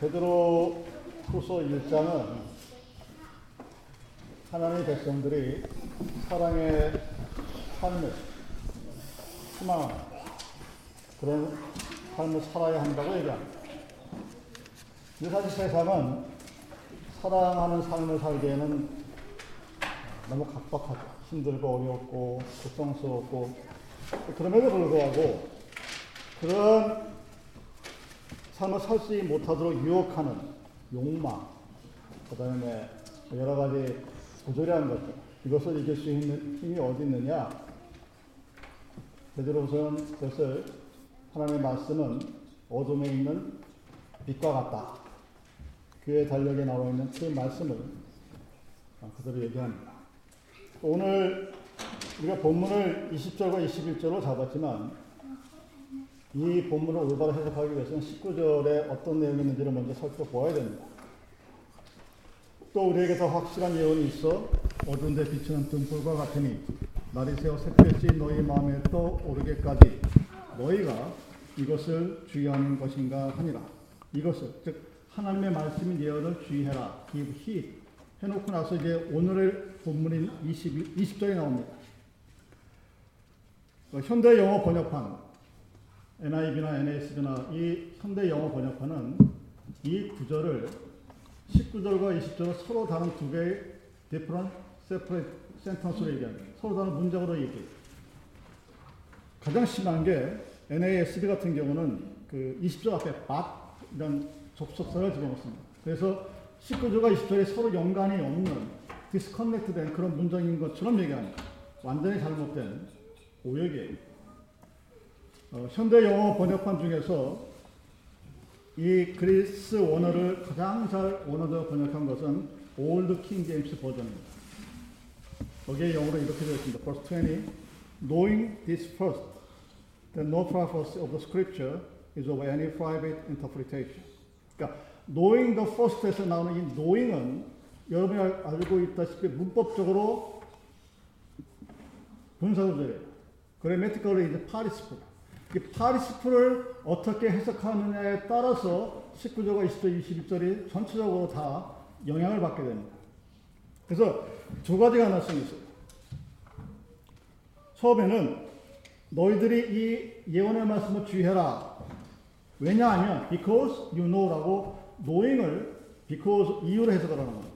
베드로 후서 1장은 하나님의 백성들이 사랑의 삶을 희망하는 그런 삶을 살아야 한다고 얘기합니다. 사실 세상은 사랑하는 삶을 살기에는 너무 각박하죠. 힘들고 어렵고 고통스럽고 그럼에도 불구하고 그런 삶을 살지 못하도록 유혹하는 욕망, 그 다음에 여러 가지 부조리한 것들, 이것을 이길 수 있는 힘이 어디 있느냐? 베드로서는 그것을 하나님의 말씀은 어둠에 있는 빛과 같다. 그의 달력에 나와 있는 그 말씀을 그대로 얘기합니다. 오늘 우리가 본문을 20절과 21절로 잡았지만 이 본문을 올바로 해석하기 위해서는 19절에 어떤 내용이 있는지를 먼저 살펴보아야 됩니다. 또 우리에게 더 확실한 예언이 있어 어두운 데 비치는 등불과 같으니 날이 새어 새별지 너희 마음에 또 오르게까지 너희가 이것을 주의하는 것인가 하니라. 이것을 즉 하나님의 말씀인 예언을 주의해라. heed 해놓고 나서 이제 오늘의 본문인 20, 20절이 나옵니다. 어, 현대 영어 번역판 NIV나 NASB나 이 현대 영어 번역판은 이 구절을 19절과 20절을 서로 다른 두 개의 different separate sentence로 얘기합니다. 서로 다른 문장으로 얘기해요. 가장 심한 게 NASB 같은 경우는 그 20절 앞에 but 이런 접속사를 집어넣습니다. 그래서 19절과 20절에 서로 연관이 없는 disconnect된 그런 문장인 것처럼 얘기합니다. 완전히 잘못된 오역이에요. 어, 현대 영어 번역판 중에서 이 그리스 원어를 가장 잘 원어로 번역한 것은 Old King James Version입니다. 거기에 영어로 이렇게 되어 있습니다. Verse 20 Knowing this first, that no prophecy of the scripture is of any private interpretation. 그러니까 knowing the first에서 나오는 이 knowing은 여러분이 알고 있다시피 문법적으로 분사구절이에요. 그래메티컬리 이제 파리스프. 이 파리스프를 어떻게 해석하느냐에 따라서 19절과 20절, 21절이 전체적으로 다 영향을 받게 됩니다. 그래서 두 가지 가능성이 있어요. 처음에는 너희들이 이 예언의 말씀을 주의해라. 왜냐하면 because you know라고 knowing을 because 이유로 해석을 하는 겁니다.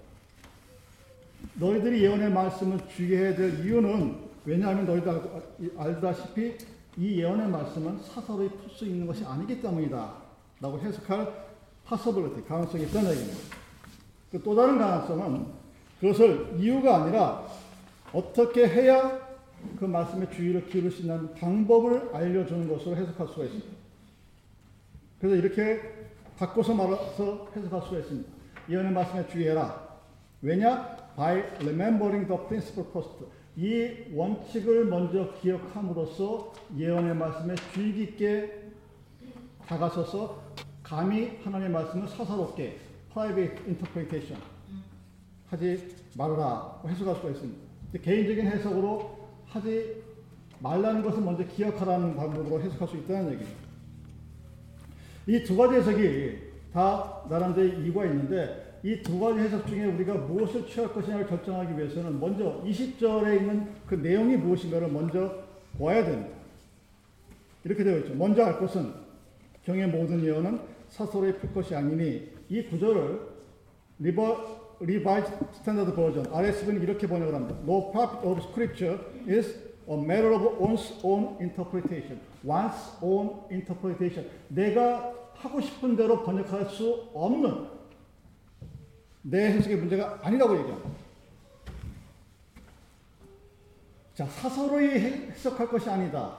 너희들이 예언의 말씀을 주의해야 될 이유는 왜냐하면 너희들 알다시피 이 예언의 말씀은 사설에 풀수 있는 것이 아니기 때문이다. 라고 해석할 possibility, 가능성이 있다는 얘기입니다. 그 또 다른 가능성은 그것을 이유가 아니라 어떻게 해야 그 말씀의 주의를 기울일 수 있는 방법을 알려주는 것으로 해석할 수가 있습니다. 그래서 이렇게 바꿔서 말해서 해석할 수가 있습니다. 예언의 말씀에 주의해라. 왜냐? By remembering the principle first. 이 원칙을 먼저 기억함으로써 예언의 말씀에 주의 깊게 다가서서 감히 하나님의 말씀을 사사롭게 private interpretation 하지 말아라 해석할 수가 있습니다. 개인적인 해석으로 하지 말라는 것을 먼저 기억하라는 방법으로 해석할 수 있다는 얘기입니다. 이 두 가지 해석이 다 나름대로 이유가 있는데 이 두 가지 해석 중에 우리가 무엇을 취할 것이냐를 결정하기 위해서는 먼저 20절에 있는 그 내용이 무엇인가를 먼저 보아야 됩니다. 이렇게 되어 있죠. 먼저 알 것은 경의 모든 예언은 사사로이 풀 것이 아니니 이 구절을 Rev Revised Standard Version RSV는 이렇게 번역을 합니다. No prophecy of scripture is a matter of one's own interpretation. one's own interpretation. 내가 하고 싶은 대로 번역할 수 없는 내 해석의 문제가 아니라고 얘기합니다. 자, 사사로이 해석할 것이 아니다.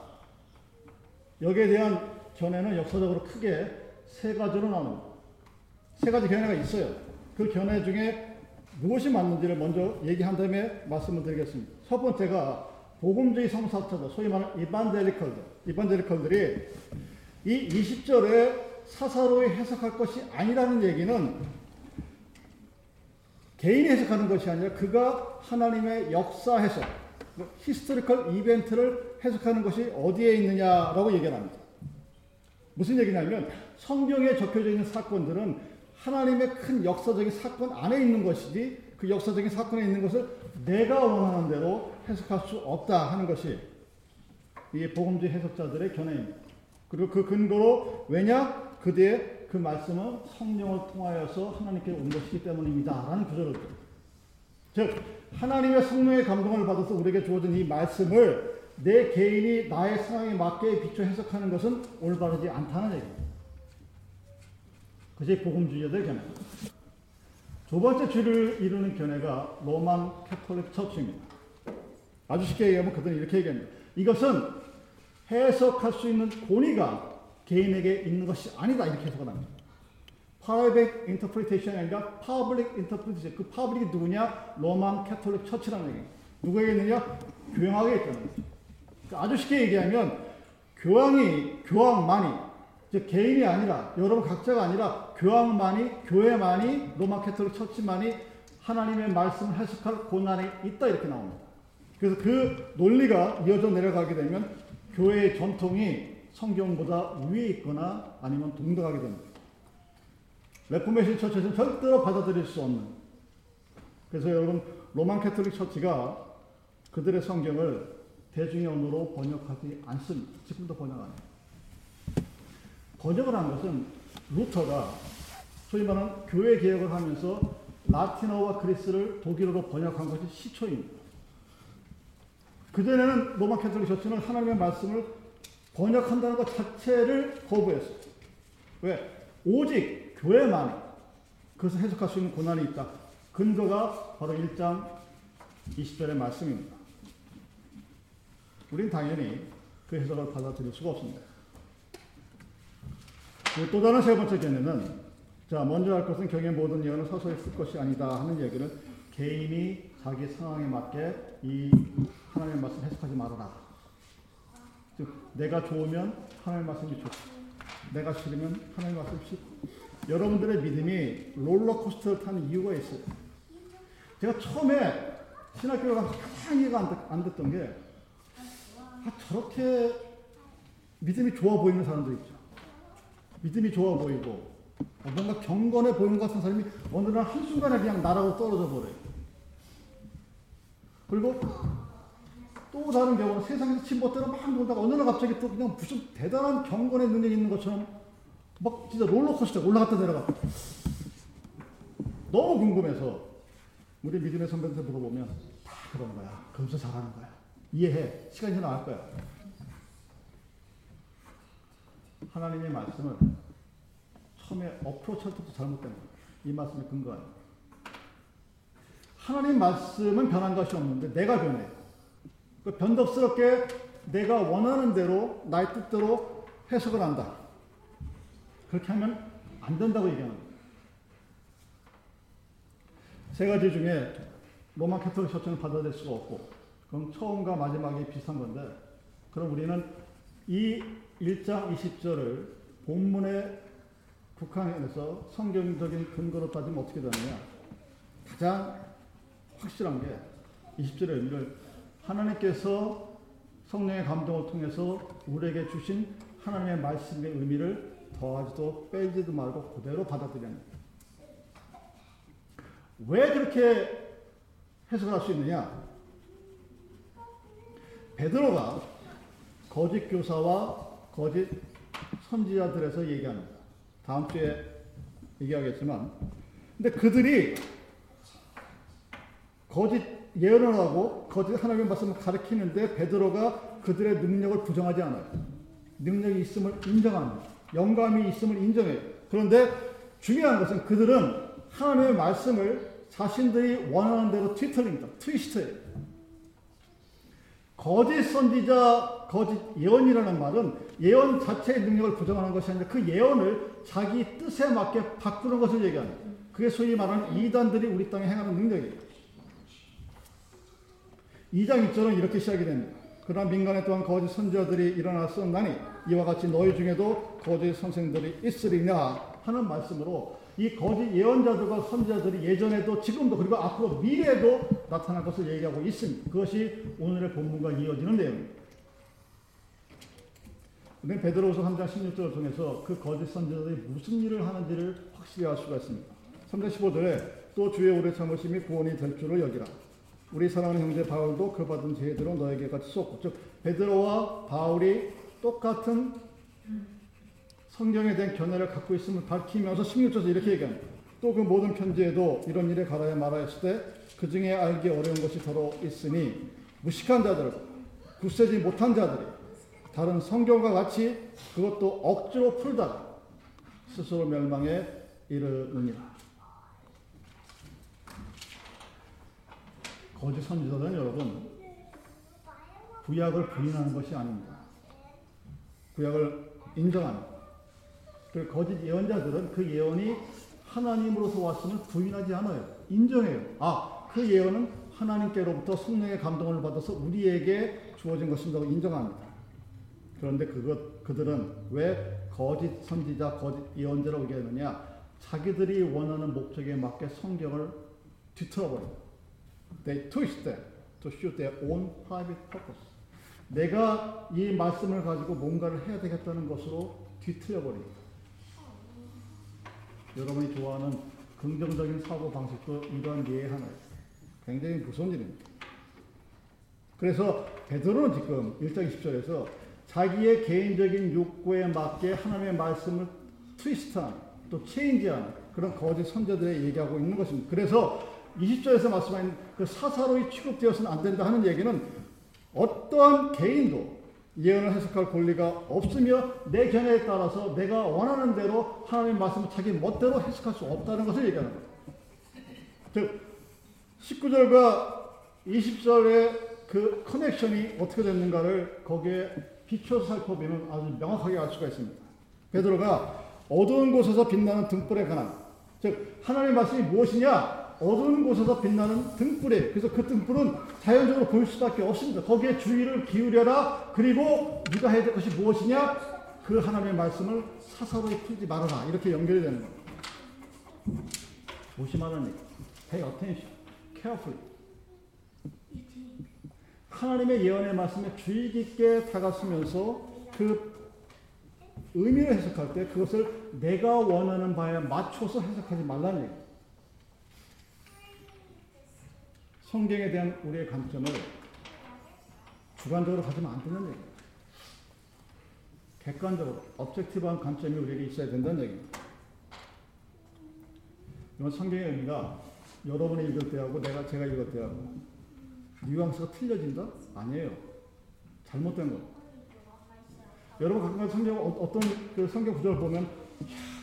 여기에 대한 견해는 역사적으로 크게 세 가지로 나눕니다. 세 가지 견해가 있어요. 그 견해 중에 무엇이 맞는지를 먼저 얘기한 다음에 말씀을 드리겠습니다. 첫 번째가 복음주의 성사자들, 소위 말하는 이반젤리컬들, 이반젤리컬들이 이 20절에 사사로이 해석할 것이 아니라는 얘기는 개인이 해석하는 것이 아니라 그가 하나님의 역사 해석, historical event를 해석하는 것이 어디에 있느냐라고 얘기합니다. 무슨 얘기냐면 성경에 적혀져 있는 사건들은 하나님의 큰 역사적인 사건 안에 있는 것이지 그 역사적인 사건에 있는 것을 내가 원하는 대로 해석할 수 없다 하는 것이 이 복음주의 해석자들의 견해입니다. 그리고 그 근거로 왜냐 그뒤에 그 말씀은 성령을 통하여서 하나님께 온 것이기 때문입니다. 라는 구절을 즉 하나님의 성령의 감동을 받아서 우리에게 주어진 이 말씀을 내 개인이 나의 상황에 맞게 비춰 해석하는 것은 올바르지 않다는 얘기입니다. 그것이 복음주의자들의 견해입니다. 두 번째 주를 이루는 견해가 Roman Catholic Church입니다. 아주 쉽게 얘기하면 그들은 이렇게 얘기합니다. 이것은 해석할 수 있는 권위가 개인에게 있는 것이 아니다 이렇게 해석을 합니다. private interpretation이 아니라 public interpretation. 그 public이 누구냐? Roman Catholic Church라는 얘기. 누구에게 있느냐? 교황에게 있다는 거죠. 그러니까 아주 쉽게 얘기하면 교황이 교황만이 즉 개인이 아니라 여러분 각자가 아니라 교황만이 교회만이 로마 Catholic Church만이 하나님의 말씀을 해석할 권한이 있다 이렇게 나옵니다. 그래서 그 논리가 이어져 내려가게 되면 교회의 전통이 성경보다 위에 있거나 아니면 동등하게 됩니다. Reformation Church에서는 절대로 받아들일 수 없는. 그래서 여러분 Roman Catholic Church가 그들의 성경을 대중의 언어로 번역하지 않습니다. 지금도 번역 안 해요. 번역을 한 것은 루터가 소위 말하는 교회 개혁을 하면서 라틴어와 그리스를 독일어로 번역한 것이 시초입니다. 그전에는 로마 Catholic Church는 하나님의 말씀을 번역한다는 것 자체를 거부했어요. 왜? 오직 교회만이 그것을 해석할 수 있는 고난이 있다. 근거가 바로 1장 20절의 말씀입니다. 우린 당연히 그 해석을 받아들일 수가 없습니다. 또 다른 세 번째 견해는 자 먼저 할 것은 경의 모든 예언을 서서히 쓸 것이 아니다 하는 얘기는 개인이 자기 상황에 맞게 이 하나님의 말씀 해석하지 말아라. 즉 내가 좋으면 하나님의 말씀이 좋고 내가 싫으면 하나님의 말씀이 싫고 여러분들의 믿음이 롤러코스터를 타는 이유가 있어요. 제가 처음에 신학교를 가서 가장 이해가 안, 안 됐던 게 아, 저렇게 믿음이 좋아 보이는 사람들 있죠. 믿음이 좋아 보이고 뭔가 경건해 보이는 것 같은 사람이 어느 날 한순간에 그냥 나라고 떨어져 버려요. 그리고 또 다른 경우는 세상에서 침범대로 막 놀다가 어느 날 갑자기 또 그냥 무슨 대단한 경건의 능력이 있는 것처럼 막 진짜 롤러코스터 올라갔다 내려갔다. 너무 궁금해서 우리 믿음의 선배한테 물어보면 다 그런 거야. 검수 잘하는 거야. 이해해. 시간이 지나갈 거야. 하나님의 말씀을 처음에 어프로치할 때부터 잘못된 거예요. 이 말씀의 근거는. 하나님 말씀은 변한 것이 없는데 내가 변해. 그 변덕스럽게 내가 원하는 대로 나의 뜻대로 해석을 한다. 그렇게 하면 안 된다고 얘기하는 거예요. 세 가지 중에 로마 캐톨릭 처치는 받아들일 수가 없고 그럼 처음과 마지막이 비슷한 건데 그럼 우리는 이 1장 20절을 본문에 국한해서 성경적인 근거로 따지면 어떻게 되느냐. 가장 확실한 게 20절의 의미를 하나님께서 성령의 감동을 통해서 우리에게 주신 하나님의 말씀의 의미를 더하지도 빼지도 말고 그대로 받아들여야. 왜 그렇게 해석을 할수 있느냐? 베드로가 거짓 교사와 거짓 선지자들에서 얘기합니다. 다음 주에 얘기하겠지만, 근데 그들이 거짓 예언을 하고 거짓 하나님의 말씀을 가르치는데 베드로가 그들의 능력을 부정하지 않아요. 능력이 있음을 인정합니다. 영감이 있음을 인정해요. 그런데 중요한 것은 그들은 하나님의 말씀을 자신들이 원하는 대로 트위터링다. 트위스트예요. 거짓 선지자, 거짓 예언이라는 말은 예언 자체의 능력을 부정하는 것이 아니라 그 예언을 자기 뜻에 맞게 바꾸는 것을 얘기하는 그게 소위 말하는 이단들이 우리 땅에 행하는 능력이에요. 2장 1절은 이렇게 시작이 됩니다. 그러나 민간에 또한 거짓 선지자들이 일어났었나니 이와 같이 너희 중에도 거짓 선생들이 있으리냐 하는 말씀으로 이 거짓 예언자들과 선지자들이 예전에도 지금도 그리고 앞으로 미래에도 나타날 것을 얘기하고 있습니다. 그것이 오늘의 본문과 이어지는 내용입니다. 우리는 베드로후서 3장 16절을 통해서 그 거짓 선지자들이 무슨 일을 하는지를 확실히 알 수가 있습니다. 3장 15절에 또 주의 오래 참으심이 구원이 될 줄을 여기라. 우리 사랑하는 형제 바울도 그 받은 제대로 너에게 같이 쏟고 즉 베드로와 바울이 똑같은 성경에 대한 견해를 갖고 있음을 밝히면서 16절에서 이렇게 얘기합니다. 또 그 모든 편지에도 이런 일에 가라야 말하였을 때 그 중에 알기 어려운 것이 더러 있으니 무식한 자들 굳세지 못한 자들이 다른 성경과 같이 그것도 억지로 풀다가 스스로 멸망에 이르느니라. 거짓 선지자들은 여러분 구약을 부인하는 것이 아닙니다. 구약을 인정합니다. 그 거짓 예언자들은 그 예언이 하나님으로서 왔음을 부인하지 않아요. 인정해요. 아, 그 예언은 하나님께로부터 성령의 감동을 받아서 우리에게 주어진 것입니다. 인정합니다. 그런데 그것 그들은 왜 거짓 선지자, 거짓 예언자라고 얘기하느냐? 자기들이 원하는 목적에 맞게 성경을 뒤틀어버려요. They twist them to suit their own private purpose. 내가 이 말씀을 가지고 뭔가를 해야 되겠다는 것으로 뒤틀려버립니다. 여러분이 좋아하는 긍정적인 사고 방식도 이러한 예의 하나예요. 굉장히 무서운 일입니다. 그래서 베드로는 지금 1장 20절에서 자기의 개인적인 욕구에 맞게 하나님의 말씀을 트위스트한 또 체인지한 그런 거짓 선자들의 얘기하고 있는 것입니다. 그래서 20절에서 말씀하신 그 사사로이 취급되어서는 안 된다 하는 얘기는 어떠한 개인도 예언을 해석할 권리가 없으며 내 견해에 따라서 내가 원하는 대로 하나님의 말씀을 자기 멋대로 해석할 수 없다는 것을 얘기하는 거예요. 즉 19절과 20절의 그 커넥션이 어떻게 됐는가를 거기에 비춰서 살펴보면 아주 명확하게 알 수가 있습니다. 베드로가 어두운 곳에서 빛나는 등불에 관한 즉 하나님의 말씀이 무엇이냐 어두운 곳에서 빛나는 등불에 그래서 그 등불은 자연적으로 보일 수밖에 없습니다. 거기에 주의를 기울여라. 그리고 네가 해야 될 것이 무엇이냐? 그 하나님의 말씀을 사사로이 풀지 말아라. 이렇게 연결이 되는 겁니다. 조심하는 얘기. Pay attention. Carefully. 하나님의 예언의 말씀에 주의 깊게 다가서면서 그 의미를 해석할 때 그것을 내가 원하는 바에 맞춰서 해석하지 말라는 얘기. 성경에 대한 우리의 관점을 주관적으로 가지면 안 되는 얘기예요. 객관적으로, objectiv한 관점이 우리에게 있어야 된다는 얘기입니다. 이건 성경의 의미가 여러분이 읽을 때하고 내가 제가 읽을 때하고 뉘앙스가 틀려진다? 아니에요. 잘못된 거. 여러분 가끔 성경 어, 떤 그 성경 구절을 보면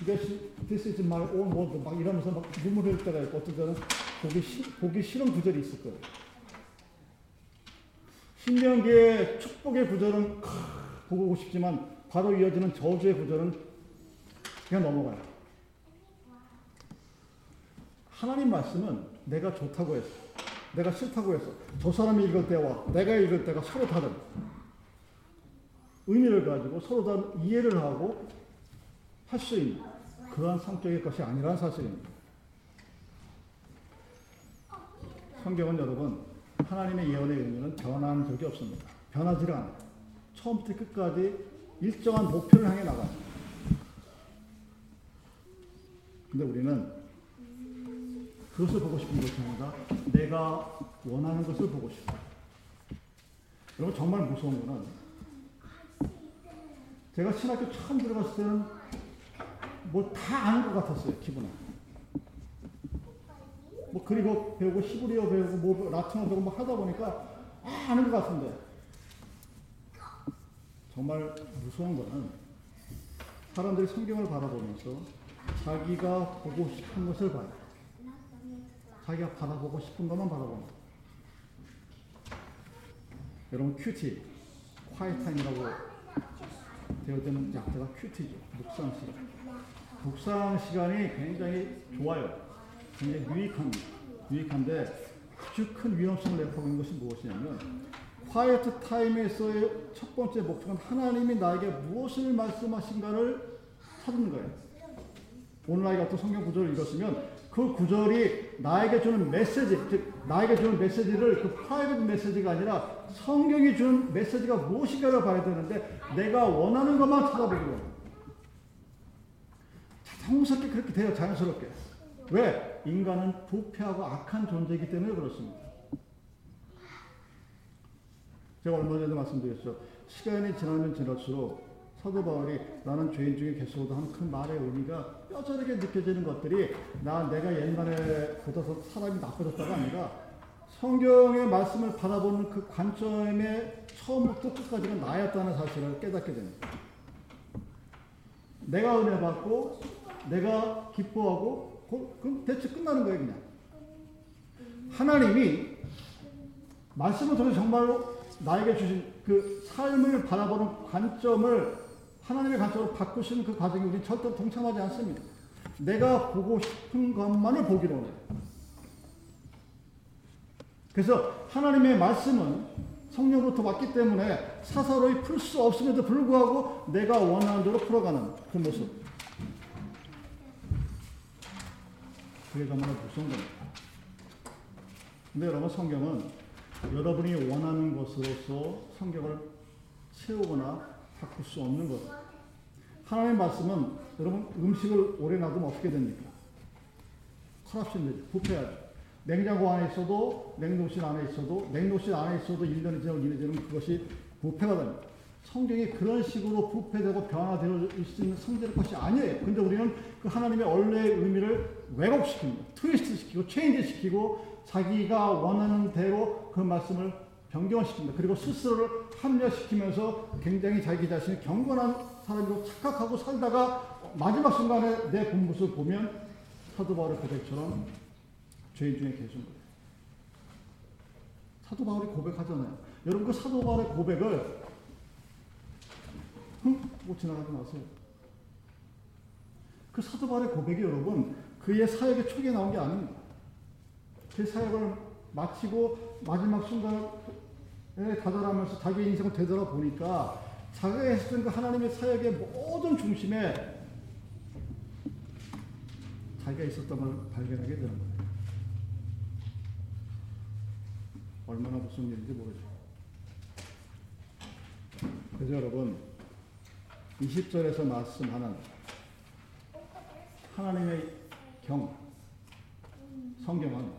this is my own word 막 이러면서 막 눈물 흘릴 때가 있고 어떤 때는 보기, 시, 보기 싫은 구절이 있을 거예요. 신명기의 축복의 구절은 크, 보고 싶지만 바로 이어지는 저주의 구절은 그냥 넘어가요. 하나님 말씀은 내가 좋다고 했어. 내가 싫다고 했어. 저 사람이 읽을 때와 내가 읽을 때가 서로 다른 의미를 가지고 서로 다른 이해를 하고 할 수 있는 그러한 성격의 것이 아니라는 사실입니다. 성경은 여러분 하나님의 예언의 의미는 변한 적이 없습니다. 변하지 않아요. 처음부터 끝까지 일정한 목표를 향해 나가요. 근데 우리는 그것을 보고 싶은 것이 아니라 내가 원하는 것을 보고 싶어요. 여러분 정말 무서운 거는 제가 신학교 처음 들어갔을 때는 뭘 다 아는 것 같았어요, 기분은. 뭐 그리고 배우고 히브리어 배우고 뭐 라틴어 배우고 뭐 하다 보니까 아, 아는 것 같은데 정말 무서운 거는 사람들이 성경을 바라보면서 자기가 보고 싶은 것을 봐요. 자기가 바라보고 싶은 것만 바라보는 여러분 큐티, 콰이타임이라고 되어 있는 약자가 큐티죠. 묵상 시간. 묵상 시간이 굉장히 좋아요. 굉장히 유익합니다. 유익한데 아주 큰 위험성을 내포하고 있는 것이 무엇이냐면 Quiet Time에서의 첫 번째 목적은 하나님이 나에게 무엇을 말씀하신가를 찾는 거예요. 오늘 어떤 성경 구절을 읽었으면 그 구절이 나에게 주는 메시지, 즉 나에게 주는 메시지를 그 private 메시지가 아니라 성경이 주는 메시지가 무엇인가를 봐야 되는데 내가 원하는 것만 찾아보기로. 자연스럽게 그렇게 돼요. 자연스럽게. 왜? 인간은 부패하고 악한 존재이기 때문에 그렇습니다. 제가 얼마 전에 말씀드렸죠. 시간이 지나면 지날수록 사도 바울이 나는 죄인 중에 개수도 하는 그 말의 의미가 뼈저리게 느껴지는 것들이 나 내가 옛날에 더 사람이 나빠졌다가 아니라 성경의 말씀을 바라보는 그 관점의 처음부터 끝까지가 나였다는 사실을 깨닫게 됩니다. 내가 은혜 받고 내가 기뻐하고 그럼 대체 끝나는 거예요 그냥. 하나님이 말씀을 통해 정말로 나에게 주신 그 삶을 바라보는 관점을 하나님의 관점으로 바꾸시는 그 과정에 우리는 절대 동참하지 않습니다. 내가 보고 싶은 것만을 보기로 해요. 그래서 하나님의 말씀은 성령으로부터 왔기 때문에 사사로이 풀 수 없음에도 불구하고 내가 원하는 대로 풀어가는 그 모습. 그게 정말 무서운 겁니다. 근데 여러분 성경은 여러분이 원하는 것으로서 성경을 채우거나 바꿀 수 없는 것. 하나님의 말씀은 여러분 음식을 오래 놔두면 어떻게 됩니까? 커럽션 되죠. 부패하죠. 냉장고 안에 있어도 냉동실 안에 있어도 냉동실 안에 있어도 1년이 지나고 2년이 지나면 그것이 부패가 됩니다. 성경이 그런 식으로 부패되고 변화될 수 있는 성질의 것이 아니에요. 근데 우리는 그 하나님의 원래의 의미를 왜곡시킵니다. 트위스트 시키고 체인지 시키고 자기가 원하는 대로 그 말씀을 변경시킵니다. 그리고 스스로를 합리화시키면서 굉장히 자기 자신이 경건한 사람으로 착각하고 살다가 마지막 순간에 내 본 모습을 보면 사도 바울의 고백처럼 죄인 중에 계신 거예요. 사도 바울이 고백하잖아요. 여러분 그 사도 바울의 고백을 흠? 뭐 지나가지 마세요. 그 사도 바울의 고백이 여러분 그의 사역의 초기에 나온 게 아닙니다. 그 사역을 마치고 마지막 순간에 다다라면서 자기 인생을 되돌아보니까 자기가 했던 그 하나님의 사역의 모든 중심에 자기가 있었던 걸 발견하게 되는 거예요. 얼마나 무슨 일인지 모르죠. 그래서 여러분, 20절에서 말씀하는 하나님의 경, 성경은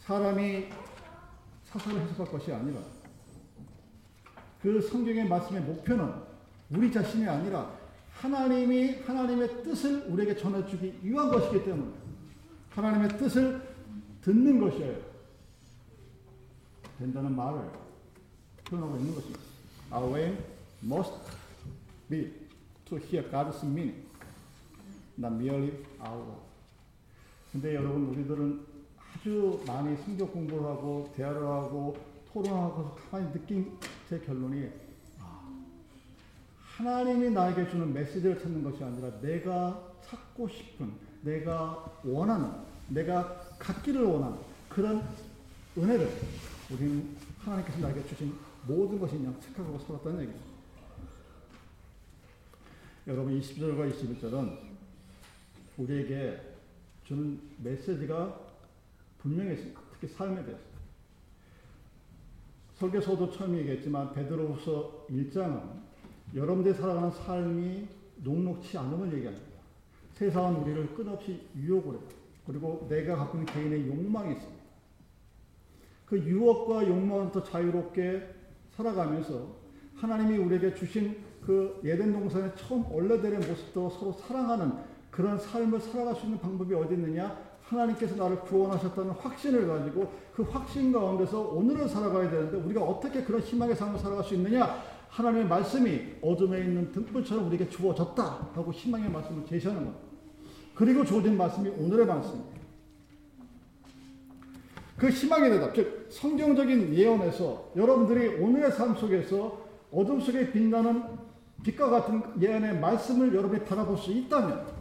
사람이 사설을 해석할 것이 아니라 그 성경의 말씀의 목표는 우리 자신이 아니라 하나님이 하나님의 뜻을 우리에게 전해주기 위한 것이기 때문에 하나님의 뜻을 듣는 것이에요. 된다는 말을 표현하고 있는 것입니다. Our aim must be to hear God's meaning, not merely our. 근데 여러분 우리들은 아주 많이 성경 공부를 하고 대화를 하고 토론하고 가만히 느낀 제 결론이 하나님이 나에게 주는 메시지를 찾는 것이 아니라 내가 찾고 싶은, 내가 원하는, 내가 갖기를 원하는 그런 은혜를 우리는 하나님께서 나에게 주신 모든 것이 그냥 착각하고 살았다는 얘기죠. 여러분 20절과 21절은 우리에게 주는 메시지가 분명했습니다. 특히 삶에 대해서. 설교서도 처음 얘기했지만 베드로후서 1장은 여러분들이 살아가는 삶이 녹록치 않음을 얘기합니다. 세상은 우리를 끝없이 유혹을 해요. 그리고 내가 갖고 있는 개인의 욕망이 있습니다. 그 유혹과 욕망부터 자유롭게 살아가면서 하나님이 우리에게 주신 그 예덴 동산의 처음 원래대로 모습도 서로 사랑하는 그런 삶을 살아갈 수 있는 방법이 어디 있느냐? 하나님께서 나를 구원하셨다는 확신을 가지고 그 확신 가운데서 오늘을 살아가야 되는데 우리가 어떻게 그런 희망의 삶을 살아갈 수 있느냐? 하나님의 말씀이 어둠에 있는 등불처럼 우리에게 주어졌다 하고 희망의 말씀을 제시하는 것. 그리고 주어진 말씀이 오늘의 말씀입니다. 그 희망의 대답, 즉 성경적인 예언에서 여러분들이 오늘의 삶 속에서 어둠 속에 빛나는 빛과 같은 예언의 말씀을 여러분이 바라볼 수 있다면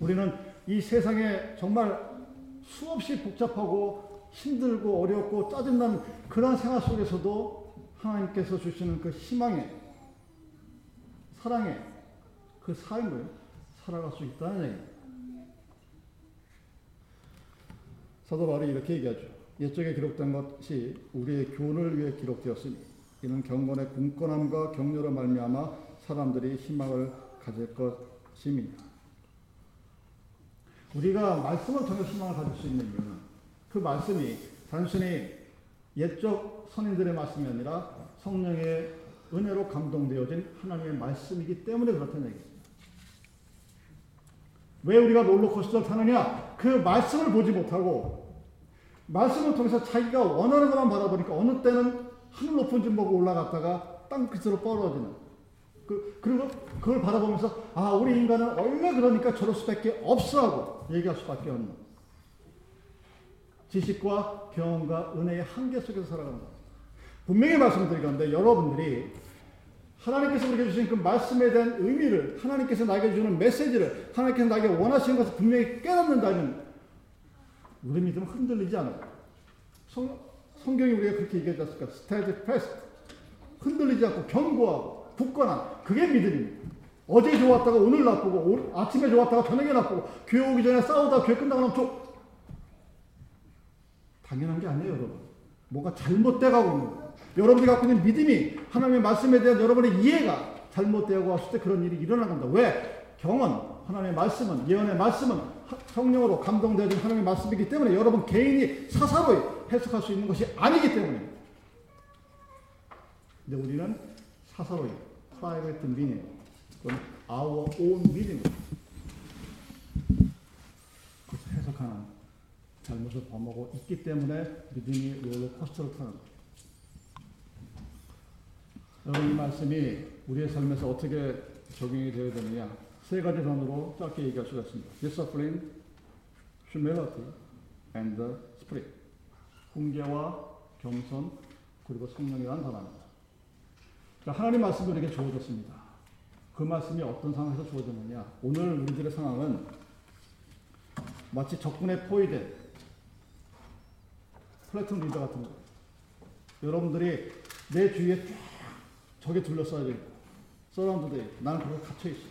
우리는 이 세상에 정말 수없이 복잡하고 힘들고 어렵고 짜증나는 그런 생활 속에서도 하나님께서 주시는 그 희망의 사랑의 그 삶을 살아갈 수 있다는 얘기입니다. 사도 바울이 이렇게 얘기하죠. 옛적에 기록된 것이 우리의 교훈을 위해 기록되었으니 이는 경건의 굳건함과 격려로 말미암아 사람들이 희망을 가질 것임이니라. 우리가 말씀을 통해 희망을 가질 수 있는 이유는 그 말씀이 단순히 옛적 선인들의 말씀이 아니라 성령의 은혜로 감동되어진 하나님의 말씀이기 때문에 그렇다는 얘기입니다. 왜 우리가 롤러코스터를 타느냐? 그 말씀을 보지 못하고 말씀을 통해서 자기가 원하는 것만 바라보니까 어느 때는 하늘 높은 집 보고 올라갔다가 땅끝으로 뻗어지는 그, 그리고 그걸 바라보면서 아 우리 인간은 원래 그러니까 저럴 수밖에 없어 하고 얘기할 수밖에 없는 지식과 경험과 은혜의 한계 속에서 겁니다. 분명히 말씀드리건데 여러분들이 하나님께서 우리에게 주신 그 말씀에 대한 의미를 하나님께서 나에게 주는 메시지를 하나님께서 나에게 원하시는 것을 분명히 깨닫는다면 우리 믿음은 흔들리지 않아요. 성, 성경이 우리가 그렇게 얘기하지 않습니까? 스테디 패스트. 흔들리지 않고 견고하고 굳건한 그게 믿음입니다. 어제 좋았다가 오늘 나쁘고 오, 아침에 좋았다가 저녁에 나쁘고 교회 오기 전에 싸우다 교회 끝나고 나면 좀 당연한 게 아니에요, 여러분. 뭔가 잘못돼 가고 있는. 여러분이 갖고 있는 믿음이 하나님의 말씀에 대한 여러분의 이해가 잘못되고 왔을 때 그런 일이 일어난 겁니다. 왜? 경험, 하나님의 말씀은, 예언의 말씀은 성령으로 감동되어진 하나님의 말씀이기 때문에 여러분 개인이 사사로이 해석할 수 있는 것이 아니기 때문에. 근데 우리는 사사로이, private meaning, 그건 our own meaning. 그래서 해석하는 잘못을 범하고 있기 때문에 믿음이 롤러코스터를 타는 거예요. 여러분 이 말씀이 우리의 삶에서 어떻게 적용이 되어야 되느냐 세 가지 단어로 짧게 얘기할 수가 있습니다. Discipline, humility, and spirit. 훈계와 겸손 그리고 성령이라는 단어입니다. 그러니까 하나님 말씀이 우리에게 주어졌습니다. 그 말씀이 어떤 상황에서 주어졌느냐 오늘 우리들의 상황은 마치 적군에 포위된 platoon leader 같은 거. 여러분들이 내 주위에 쫙 적에 둘러싸여 있고, 서라운드 돼 있고, 나는 거기 갇혀있어.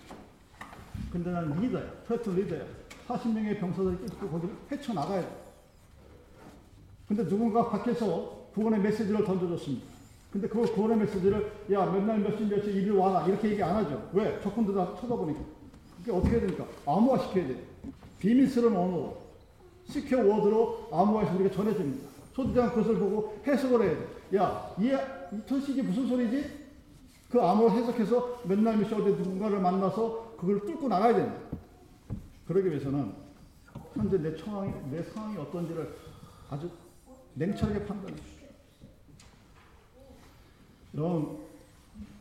근데 나는 리더야. platoon leader야. 40명의 병사들이 끌고 거기를 헤쳐나가야 돼. 근데 누군가 밖에서 구원의 메시지를 던져줬습니다. 근데 그 구원의 메시지를, 야, 몇 날, 몇십, 며칠, 이리 와라. 이렇게 얘기 안 하죠. 왜? 적군들 다 쳐다보니까. 그게 어떻게 해야 됩니까? 암호화 시켜야 돼. 비밀스러운 언어로, 시켜 워드로 암호화해서 우리가 전해줍니다. 소대장 그것을 보고 해석을 해야 돼. 야, 이, 이 천식이 무슨 소리지? 그 암호를 해석해서 맨날 몇시 어디 누군가를 만나서 그걸 뚫고 나가야 됩니다. 그러기 위해서는 현재 내 상황이, 내 상황이 어떤지를 아주 냉철하게 판단해 주십시오. 여러분,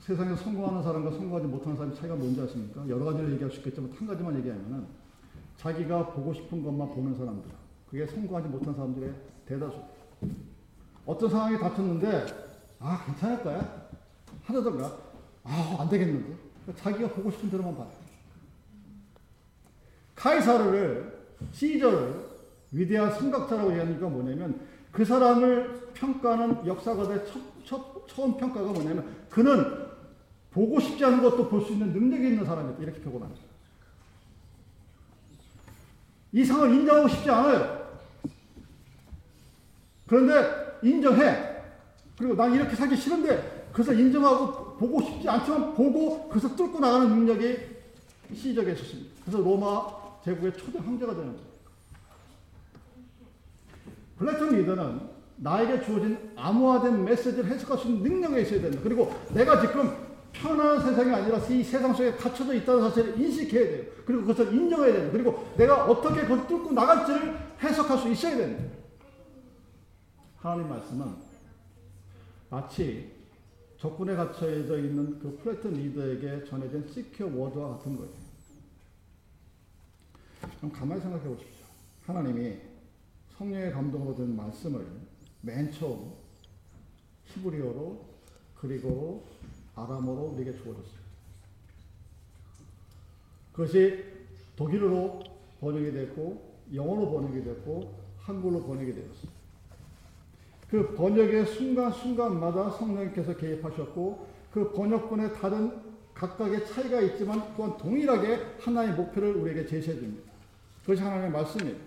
세상에서 성공하는 사람과 성공하지 못하는 사람의 차이가 뭔지 아십니까? 여러 가지를 얘기할 수 있겠지만 한 가지만 얘기하면은 자기가 보고 싶은 것만 보는 사람들, 그게 성공하지 못한 사람들의 대다수. 어떤 상황이 닥쳤는데, 아, 괜찮을 거야? 하려던가, 아, 안 되겠는데? 자기가 보고 싶은 대로만 봐요. 카이사르를, 시저를 위대한 생각자라고 얘기하니까 뭐냐면, 그 사람을 평가하는 역사가의 첫, 첫, 처음 평가가 뭐냐면, 그는 보고 싶지 않은 것도 볼 수 있는 능력이 있는 사람이다. 이렇게 표현합니다. 이 상을 인정하고 싶지 않아요. 그런데 인정해. 그리고 난 이렇게 살기 싫은데 그래서 인정하고 보고 싶지 않지만 보고 그래서 뚫고 나가는 능력이 시적에 있었습니다. 그래서 로마 제국의 초대 황제가 되는 거예요. 플래톤 리더는 나에게 주어진 암호화된 메시지를 해석할 수 있는 능력이 있어야 된다. 그리고 내가 지금 편안한 세상이 아니라 이 세상 속에 갇혀져 있다는 사실을 인식해야 돼요. 그리고 그것을 인정해야 돼요. 그리고 내가 어떻게 그걸 뚫고 나갈지를 해석할 수 있어야 됩니다. 하나님 말씀은 마치 적군에 갇혀져 있는 그 플래톤 리더에게 전해진 시큐어 워드와 같은 거예요. 그럼 가만히 생각해 보십시오. 하나님이 성령의 된 말씀을 맨 처음 히브리어로 그리고 아람어로 우리에게 주어졌어요. 그것이 독일어로 번역이 됐고 영어로 번역이 됐고 한글로 번역이 되었어요. 그 번역의 순간순간마다 성령님께서 개입하셨고 그 번역본의 다른 각각의 차이가 있지만 또한 동일하게 하나의 목표를 우리에게 제시해 줍니다. 그것이 하나님의 말씀이에요.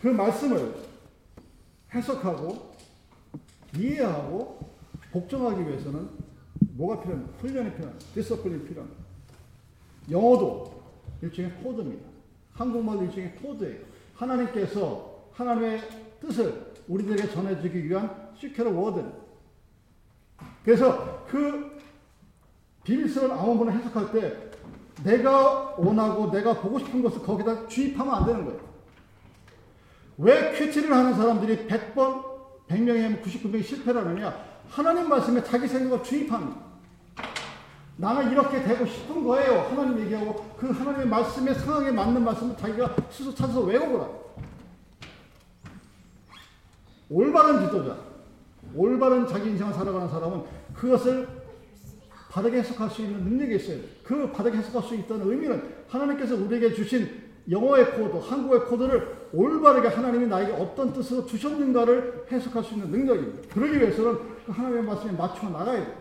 그 말씀을 해석하고 이해하고 복종하기 위해서는 뭐가 필요합니까? 훈련이 필요합니다. 디서플린이 필요합니다. 영어도 일종의 코드입니다. 한국말도 일종의 코드예요. 하나님께서 하나님의 뜻을 우리들에게 전해주기 위한 secret word. 그래서 그 비밀스러운 암호문을 해석할 때 내가 원하고 내가 보고 싶은 것을 거기다 주입하면 안 되는 거예요. 왜 큐티를 하는 사람들이 100번, 100명에 99명이 실패를 하느냐? 하나님 말씀에 자기 생각을 주입합니다. 나는 이렇게 되고 싶은 거예요. 하나님 얘기하고 그 하나님의 말씀의 상황에 맞는 말씀을 자기가 스스로 찾아서 외우거라. 올바른 지도자, 올바른 자기 인생을 살아가는 사람은 그것을 바르게 해석할 수 있는 능력이 있어요. 그 바르게 해석할 수 있다는 의미는 하나님께서 우리에게 주신 영어의 코드, 한국의 코드를 올바르게 하나님이 나에게 어떤 뜻으로 주셨는가를 해석할 수 있는 능력입니다. 그러기 위해서는 그 하나님의 말씀에 맞춰 나가야 돼요.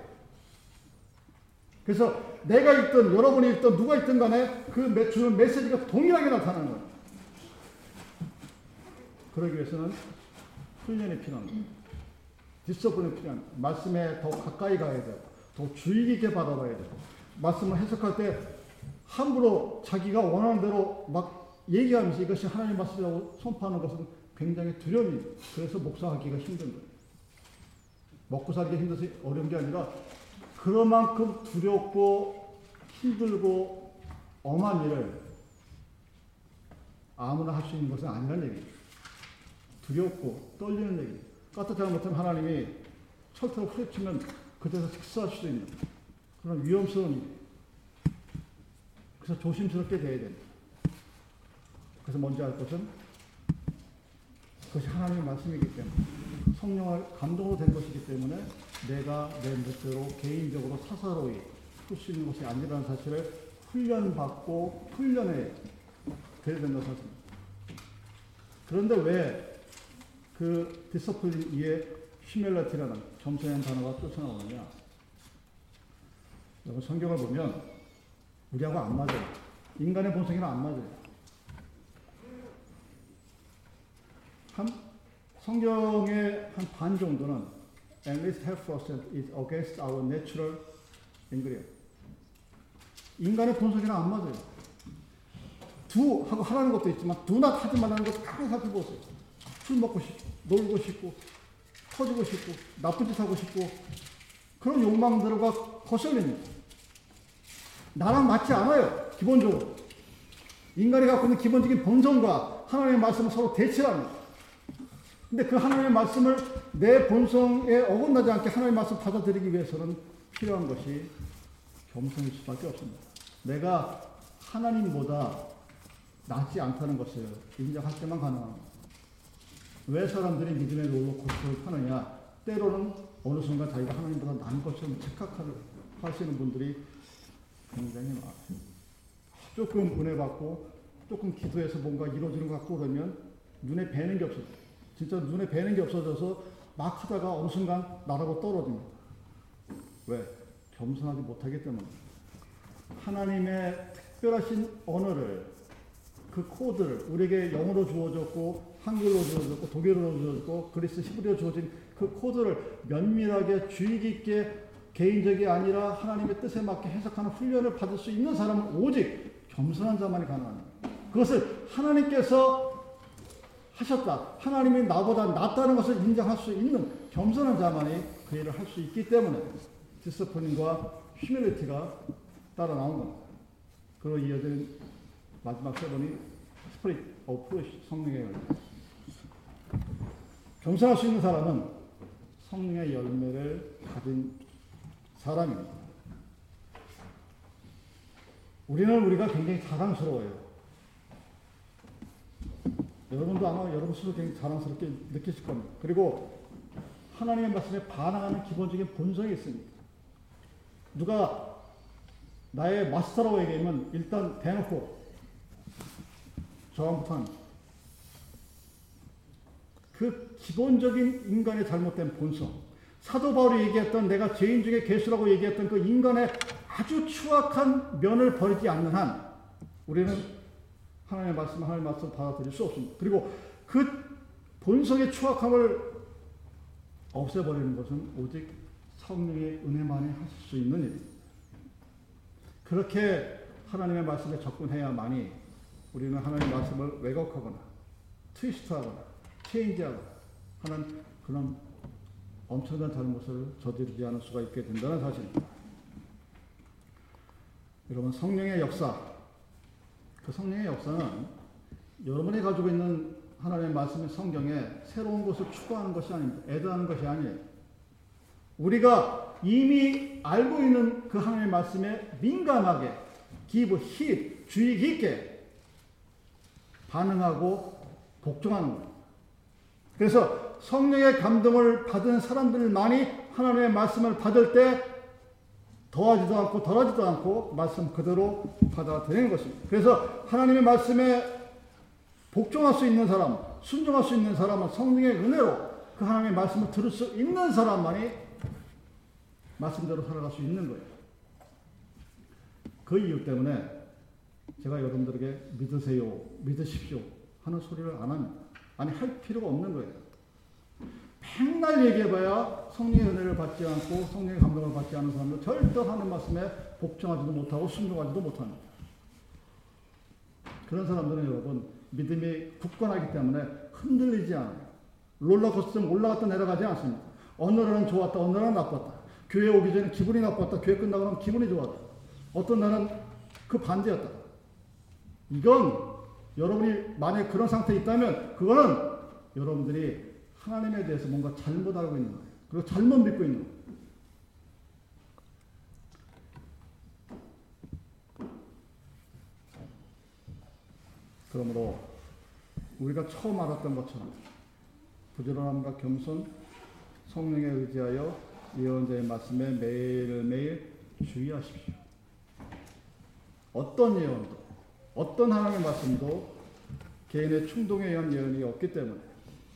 그래서 내가 있든 여러분이 있든 누가 있든 간에 그 주는 메시지가 동일하게 나타나는 거예요. 그러기 위해서는 훈련이 필요합니다. discipline이 필요합니다. 말씀에 더 가까이 가야 돼요. 더 주의 깊게 받아봐야 돼요. 말씀을 해석할 때 함부로 자기가 원하는 대로 막 얘기하면서 이것이 하나님 말씀이라고 선포하는 것은 굉장히 두려움이 그래서 목사하기가 힘든 거예요. 먹고 살기 힘들어서 어려운 게 아니라 그만큼 두렵고 힘들고 엄한 일을 아무나 할 수 있는 것은 아니라는 얘기예요. 두렵고 떨리는 얘기. 까딱하지 못하면 하나님이 철퇴로 후려치면 그때서 식사할 수도 있는 그런 위험스러운 일. 그래서 조심스럽게 돼야 됩니다. 그래서 먼저 할 것은 그것이 하나님의 말씀이기 때문에 성령을 감동으로 된 것이기 때문에 내가 내 멋대로 개인적으로 사사로이 할수 있는 것이 아니라는 사실을 훈련받고 훈련해 돼야 된다고 생각합니다. 그런데 왜 그 디서플린 이에 휴멜라티라는 점성한 단어가 뛰쳐나오느냐? 여러분 성경을 보면 우리하고 안 맞아요. 인간의 본성이랑 안 맞아요. 한 성경의 한 반 정도는 at least half percent is against our natural English. 인간의 본성이랑 안 맞아요. 두 하고 하라는 것도 있지만 두나 하지 말라는 것다 살펴보세요. 술 먹고 싶고 놀고 싶고 터지고 싶고 나쁜 짓 하고 싶고 그런 욕망들과 거슬립니다. 나랑 맞지 않아요. 기본적으로. 인간이 갖고 있는 기본적인 본성과 하나님의 말씀을 서로 대치합니다. 근데 그 하나님의 말씀을 내 본성에 어긋나지 않게 하나님의 말씀 을 받아들이기 위해서는 필요한 것이 겸손일 수밖에 없습니다. 내가 하나님보다 낫지 않다는 것을 인정할 때만 가능합니다. 왜 사람들이 믿음의 롤러코스터를 타느냐? 때로는 어느 순간 자기가 하나님보다 나은 것처럼 착각하시는 분들이 굉장히 많아요. 조금 은혜 받고 조금 기도해서 뭔가 이루어지는 것 같고 그러면 눈에 뵈는 게 없어요. 진짜 눈에 뵈는 게 없어져서 막 하다가 어느 순간 나라고 떨어집니다. 왜? 겸손하지 못하기 때문에. 하나님의 특별하신 언어를 그 코드를 우리에게 영어로 주어졌고 한글로 주어졌고 독일어로 주어졌고 그리스 히브리어 주어진 그 코드를 면밀하게 주의 깊게 개인적이 아니라 하나님의 뜻에 맞게 해석하는 훈련을 받을 수 있는 사람은 오직 겸손한 자만이 가능합니다. 그것을 하나님께서 하셨다. 하나님이 나보다 낫다는 것을 인정할 수 있는 겸손한 자만이 그 일을 할 수 있기 때문에 discipline과 humility가 따라 나온 겁니다. 그리고 이어진 마지막 세 번이 spirit of 성령의 열매. 겸손할 수 있는 사람은 성령의 열매를 가진 사람입니다. 우리는 우리가 굉장히 자랑스러워요. 여러분도 아마 여러분 스스로 굉장히 자랑스럽게 느끼실 겁니다. 그리고 하나님의 말씀에 반항하는 기본적인 본성이 있습니다. 누가 나의 마스터라고 얘기하면 일단 대놓고 저항부터 그 기본적인 인간의 잘못된 본성, 사도 바울이 얘기했던 내가 죄인 중에 개수라고 얘기했던 그 인간의 아주 추악한 면을 버리지 않는 한 우리는 하나님의 말씀, 하나님의 말씀 받아들일 수 없습니다. 그리고 그 본성의 추악함을 없애버리는 것은 오직 성령의 은혜만이 하실 수 있는 일입니다. 그렇게 하나님의 말씀에 접근해야만이 우리는 하나님의 말씀을 왜곡하거나 트위스트하거나 체인지하거나 하는 그런 엄청난 잘못을 저지르지 않을 수가 있게 된다는 사실입니다. 여러분 성령의 역사, 그 성령의 역사는 여러분이 가지고 있는 하나님의 말씀의 성경에 새로운 것을 추가하는 것이 아닙니다. 애드하는 것이 아니에요. 우리가 이미 알고 있는 그 하나님의 말씀에 민감하게 give heed, 주의 깊게 반응하고 복종하는 거예요. 그래서 성령의 감동을 받은 사람들만이 하나님의 말씀을 받을 때 더하지도 않고 덜하지도 않고 말씀 그대로 받아들이는 것입니다. 그래서 하나님의 말씀에 복종할 수 있는 사람, 순종할 수 있는 사람은 성령의 은혜로 그 하나님의 말씀을 들을 수 있는 사람만이 말씀대로 살아갈 수 있는 거예요. 그 이유 때문에 제가 여러분들에게 믿으세요, 믿으십시오 하는 소리를 안 합니다. 아니, 할 필요가 없는 거예요. 맨날 얘기해봐야 성령의 은혜를 받지 않고 성령의 감동을 받지 않은 사람은 절대 하는 말씀에 복종하지도 못하고 순종하지도 못합니다. 그런 사람들은 여러분 믿음이 굳건하기 때문에 흔들리지 않아요. 롤러코스터 올라갔다 내려가지 않습니다. 어느 날은 좋았다, 어느 날은 나빴다. 교회 오기 전에 기분이 나빴다, 교회 끝나고 나면 기분이 좋았다. 어떤 날은 그 반대였다. 이건 여러분이 만약 그런 상태에 있다면 그거는 여러분들이 하나님에 대해서 뭔가 잘못 알고 있는 거예요. 그리고 잘못 믿고 있는 거예요. 그러므로 우리가 처음 알았던 것처럼 부지런함과 겸손, 성령에 의지하여 예언자의 말씀에 매일매일 주의하십시오. 어떤 예언도, 어떤 하나님의 말씀도 개인의 충동에 의한 예언이 없기 때문에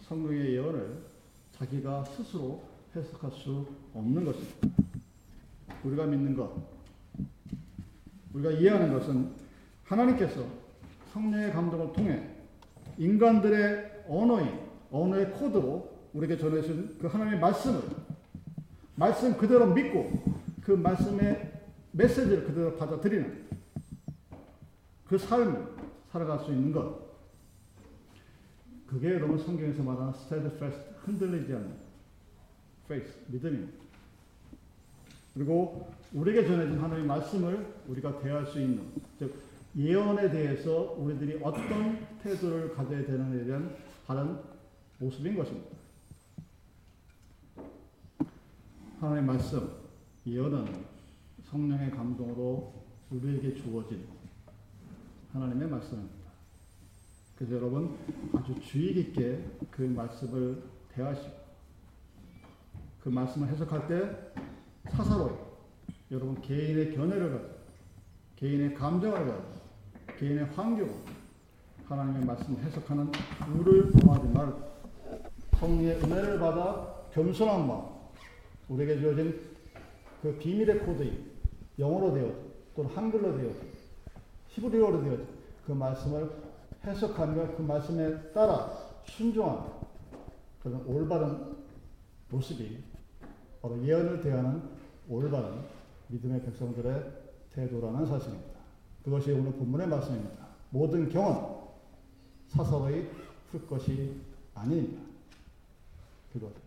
성령의 예언을 자기가 스스로 해석할 수 없는 것입니다. 우리가 믿는 것, 우리가 이해하는 것은 하나님께서 성령의 감동을 통해 인간들의 언어인, 언어의 코드로 우리에게 전해주신 그 하나님의 말씀을 말씀 그대로 믿고 그 말씀의 메시지를 그대로 받아들이는 그 삶을 살아갈 수 있는 것. 그게 여러분 성경에서 말하는 steadfast, 흔들리지 않는 faith, 믿음입니다. 그리고 우리에게 전해진 하나님의 말씀을 우리가 대할 수 있는, 즉, 예언에 대해서 우리들이 어떤 태도를 가져야 되는지에 대한 다른 모습인 것입니다. 하나님의 말씀, 예언은 성령의 감동으로 우리에게 주어진 하나님의 말씀입니다. 그래서 여러분 아주 주의 깊게 그 말씀을 대하시고 그 말씀을 해석할 때 사사로이 여러분 개인의 견해를 가지고 개인의 감정을 가지고 개인의 환경 하나님의 말씀을 해석하는 우를 범하지 말고 성령의 은혜를 받아 겸손한 마음 우리에게 주어진 그 비밀의 코드인 영어로 되어진 또는 한글로 되어진 히브리어로 되어진 그 말씀을 해석하며 그 말씀에 따라 순종하는 그런 올바른 모습이 바로 예언을 대하는 올바른 믿음의 백성들의 태도라는 사실입니다. 그것이 오늘 본문의 말씀입니다. 모든 경험 사서로이 풀 것이 아닙니다. 그것